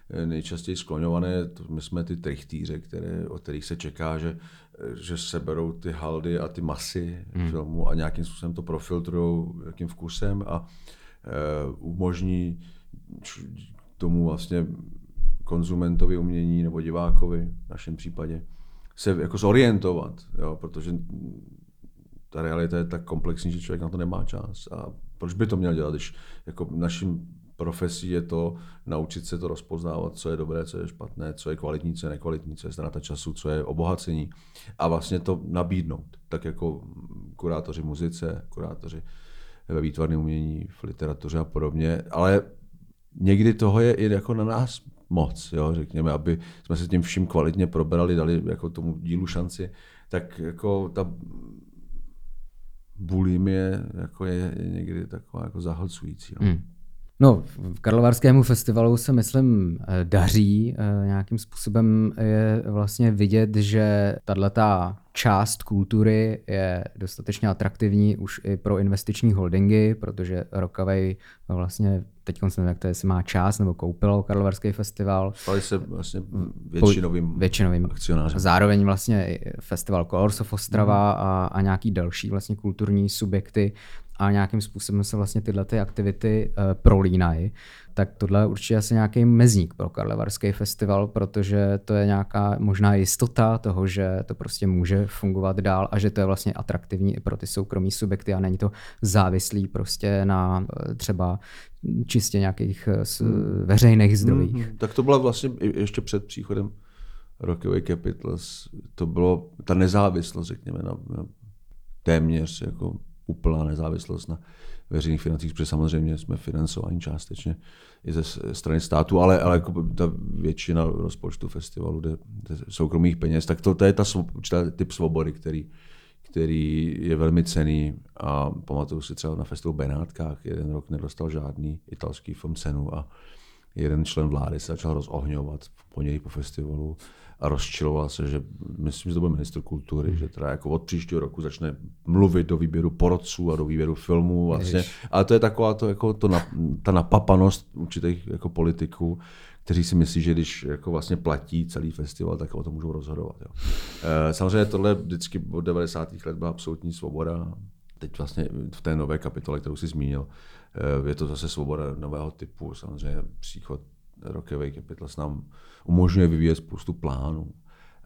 eh, nejčastěji skloňované, my jsme ty trichtýře, které, od kterých se čeká, že, eh, že seberou ty haldy a ty masy hmm. filmu a nějakým způsobem to profiltrují jakým vkusem a e, umožní tomu vlastně konzumentovi umění nebo divákovi v našem případě se jako zorientovat, jo, protože ta realita je tak komplexní, že člověk na to nemá čas. A proč by to měl dělat, když jako naším profesí je to naučit se to rozpoznávat, co je dobré, co je špatné, co je kvalitní, co je nekvalitní, co je ztráta času, co je obohacení a vlastně to nabídnout, tak jako kurátoři muzice, kurátoři ve výtvarném umění, v literatuře a podobně, ale někdy toho je i jako na nás moc, jo, řekněme, aby jsme se tím vším kvalitně probrali, dali jako tomu dílu šanci, tak jako ta bulimie jako je, někdy taková jako zahlcující. No. Hmm. No, v Karlovarskému festivalu se myslím eh, daří eh, nějakým způsobem je vlastně vidět, že tato část kultury je dostatečně atraktivní už i pro investiční holdingy, protože Rokavej vlastně teď nevím, jak to je, jestli má část nebo koupilo Karlovarský festival. Stali se vlastně většinovým, většinovým akcionářem. Zároveň vlastně festival Colors of Ostrava mm. a, a nějaký další vlastně kulturní subjekty a nějakým způsobem se vlastně tyhle ty aktivity uh, prolínají, tak tohle je určitě asi nějaký mezník pro Karlovarský festival, protože to je nějaká možná jistota toho, že to prostě může fungovat dál a že to je vlastně atraktivní i pro ty soukromí subjekty a není to závislý prostě na uh, třeba čistě nějakých uh, veřejných zdrojích. Mm-hmm. Tak to bylo vlastně ještě před příchodem Rockaway Capitals, to bylo ta nezávislost, řekněme, na, na téměř jako úplná nezávislost na veřejných financích, protože samozřejmě jsme financováni částečně i ze strany státu, ale, ale jako ta většina rozpočtu festivalu jde, jde soukromých peněz, tak to, to je ta určitá typ svobody, který, který je velmi cený a pamatuju si třeba na festivalu Benátkách, jeden rok nedostal žádný italský film cenu a jeden člen vlády se začal rozohňovat po něj po festivalu a rozčiloval se, že myslím, že to bude ministr kultury, že teda jako od příštího roku začne mluvit do výběru porodců a do výběru filmů. Vlastně. Ale to je taková to, jako to na, ta napapanost určitých jako politiků, kteří si myslí, že když jako vlastně platí celý festival, tak o tom můžou rozhodovat. Jo. E, samozřejmě tohle vždycky od 90. let byla absolutní svoboda. Teď vlastně v té nové kapitole, kterou jsi zmínil, je to zase svoboda nového typu. Samozřejmě příchod Rockaway Capitals nám umožňuje vyvíjet spoustu plánů,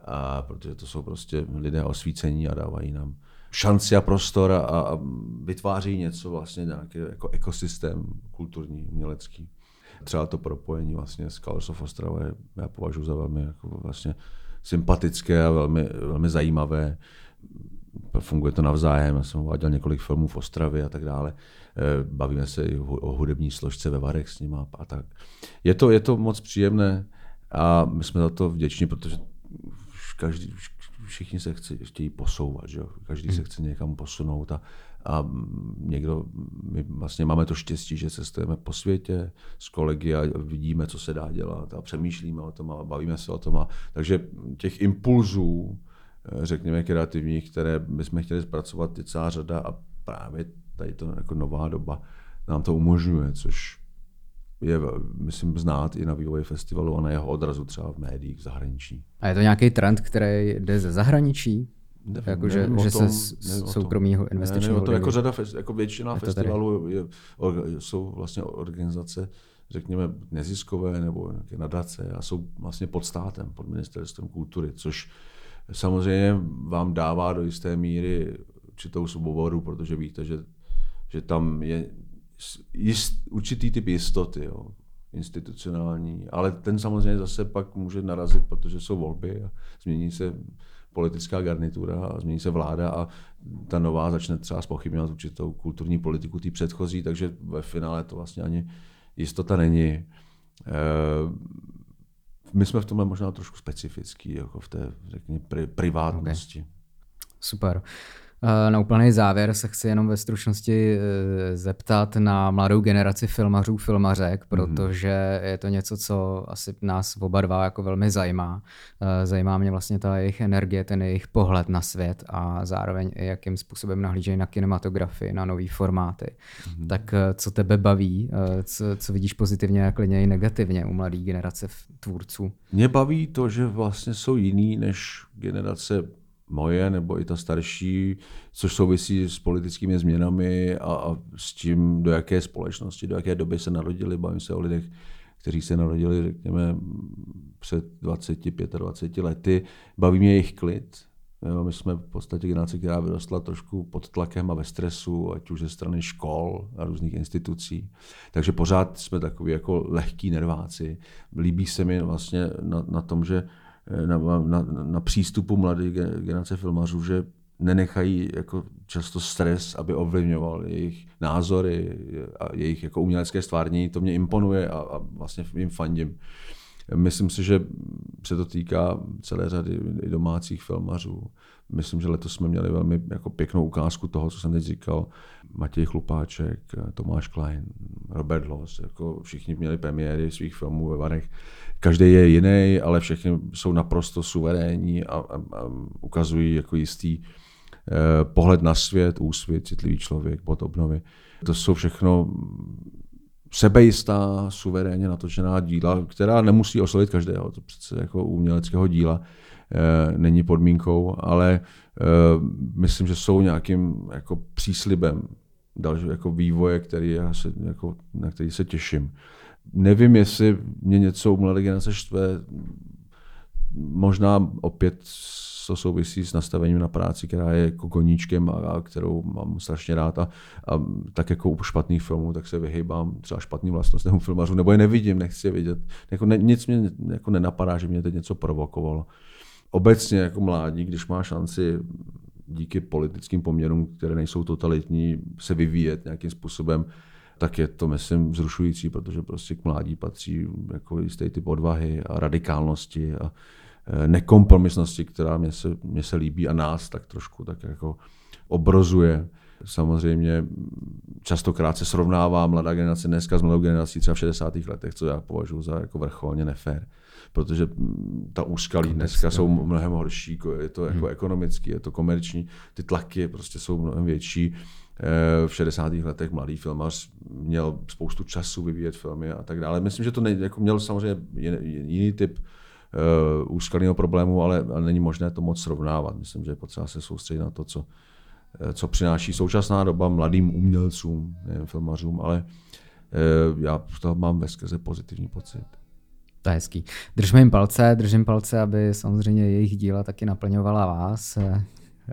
a protože to jsou prostě lidé osvícení a dávají nám šanci a prostor a, a vytváří něco vlastně nějaký jako ekosystém kulturní, umělecký. Třeba to propojení vlastně s Colors of Ostrava já považuji za velmi jako vlastně sympatické a velmi, velmi zajímavé. Funguje to navzájem, já jsem uváděl několik filmů v Ostravě a tak dále. Eh, bavíme se i o hudební složce ve Varech s nima a tak. Je to, je to moc příjemné a my jsme za to vděční, protože každý, všichni se chci, chtějí posouvat, že jo? každý hmm. se chce někam posunout a, a někdo, my vlastně máme to štěstí, že cestujeme po světě s kolegy a vidíme, co se dá dělat a přemýšlíme o tom a bavíme se o tom. A, takže těch impulzů, eh, řekněme, kreativních, které bychom chtěli zpracovat, je celá řada a právě tady to jako nová doba nám to umožňuje, což je, myslím, znát i na vývoji festivalu a na jeho odrazu třeba v médiích v zahraničí. A je to nějaký trend, který jde ze zahraničí? Nevím, jako, že, že se soukromého investičního ne, to jako řada, jako většina je festivalů je, jsou vlastně organizace, řekněme, neziskové nebo nějaké nadace a jsou vlastně pod státem, pod ministerstvem kultury, což samozřejmě vám dává do jisté míry určitou svobodu, protože víte, že že tam je jist, určitý typ jistoty, jo, institucionální, ale ten samozřejmě zase pak může narazit, protože jsou volby a změní se politická garnitura a změní se vláda a ta nová začne třeba spochybňovat určitou kulturní politiku té předchozí, takže ve finále to vlastně ani jistota není. Eh, my jsme v tomhle možná trošku specifický, jako v té, řekněme, pri, privátnosti. Okay. Super. Eh, na úplný závěr se chci jenom ve stručnosti eh, zeptat na mladou generaci filmařů, filmařek, mhm. protože je to něco, co asi nás oba dva jako velmi zajímá. Eh, zajímá mě vlastně ta jejich energie, ten jejich pohled na svět a zároveň i jakým způsobem nahlížejí na kinematografii, na nové formáty. Mm-hmm. Tak co tebe baví, co, co vidíš pozitivně a klidně i negativně u mladé generace tvůrců? Mě baví to, že vlastně jsou jiný než generace moje nebo i ta starší, což souvisí s politickými změnami a, a s tím, do jaké společnosti, do jaké doby se narodili. Bavím se o lidech, kteří se narodili, řekněme, před 20, 25 lety. Baví mě jejich klid. Jo, my jsme v podstatě generace, která vyrostla trošku pod tlakem a ve stresu, ať už ze strany škol a různých institucí. Takže pořád jsme takový jako lehký nerváci. Líbí se mi vlastně na, na tom, že na, na, na přístupu mladé generace filmařů, že nenechají jako často stres, aby ovlivňoval jejich názory a jejich jako umělecké stvárnění. To mě imponuje a, a vlastně jim fandím. Myslím si, že se to týká celé řady domácích filmařů. Myslím, že letos jsme měli velmi jako pěknou ukázku toho, co jsem teď říkal. Matěj Chlupáček, Tomáš Klein, Robert Loss, jako všichni měli premiéry svých filmů ve Varech. Každý je jiný, ale všichni jsou naprosto suverénní a, a, a ukazují jako jistý eh, pohled na svět, úsvit, citlivý člověk, bod obnovy. To jsou všechno sebejistá, suverénně natočená díla, která nemusí oslovit každého. To přece jako uměleckého díla není podmínkou, ale e, myslím, že jsou nějakým jako příslibem dalšího jako vývoje, který já se, jako, na který se těším. Nevím, jestli mě něco u mladé generace štve, možná opět to souvisí s nastavením na práci, která je jako koníčkem a, kterou mám strašně rád. A, a tak jako u špatných filmů, tak se vyhýbám třeba špatným vlastnostem filmařů, nebo je nevidím, nechci je vidět. Jako ne, nic mě jako nenapadá, že mě teď něco provokovalo. Obecně jako mládí, když má šanci díky politickým poměrům, které nejsou totalitní, se vyvíjet nějakým způsobem, tak je to, myslím, vzrušující, protože prostě k mládí patří jako jistý typ odvahy a radikálnosti a e, nekompromisnosti, která mě se, mě se líbí a nás tak trošku tak jako obrozuje. Samozřejmě častokrát se srovnává mladá generace dneska s mladou generací třeba v 60. letech, co já považuji za jako vrcholně nefér. Protože ta úskalí dneska jsou mnohem horší, je to jako hmm. ekonomický, je to komerční, ty tlaky prostě jsou mnohem větší. Eh, v 60. letech mladý filmař měl spoustu času vyvíjet filmy a tak dále. Myslím, že to ne, jako měl samozřejmě jiný typ uh, úskalného problému, ale, ale není možné to moc srovnávat. Myslím, že je potřeba se soustředit na to, co, Eh, co přináší současná doba mladým umělcům, nejen filmařům, ale já z toho mám veskrze pozitivní pocit. To je hezký. Držme jim palce, držím palce, aby samozřejmě jejich díla taky naplňovala vás, eh,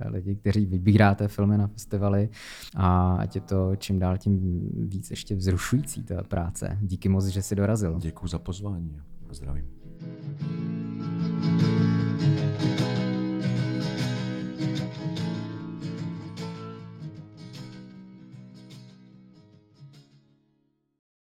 lidi, kteří vybíráte filmy na festivaly a ať je to čím dál tím víc ještě vzrušující ta práce. Díky moc, že jsi dorazil. Děkuji za pozvání a zdravím.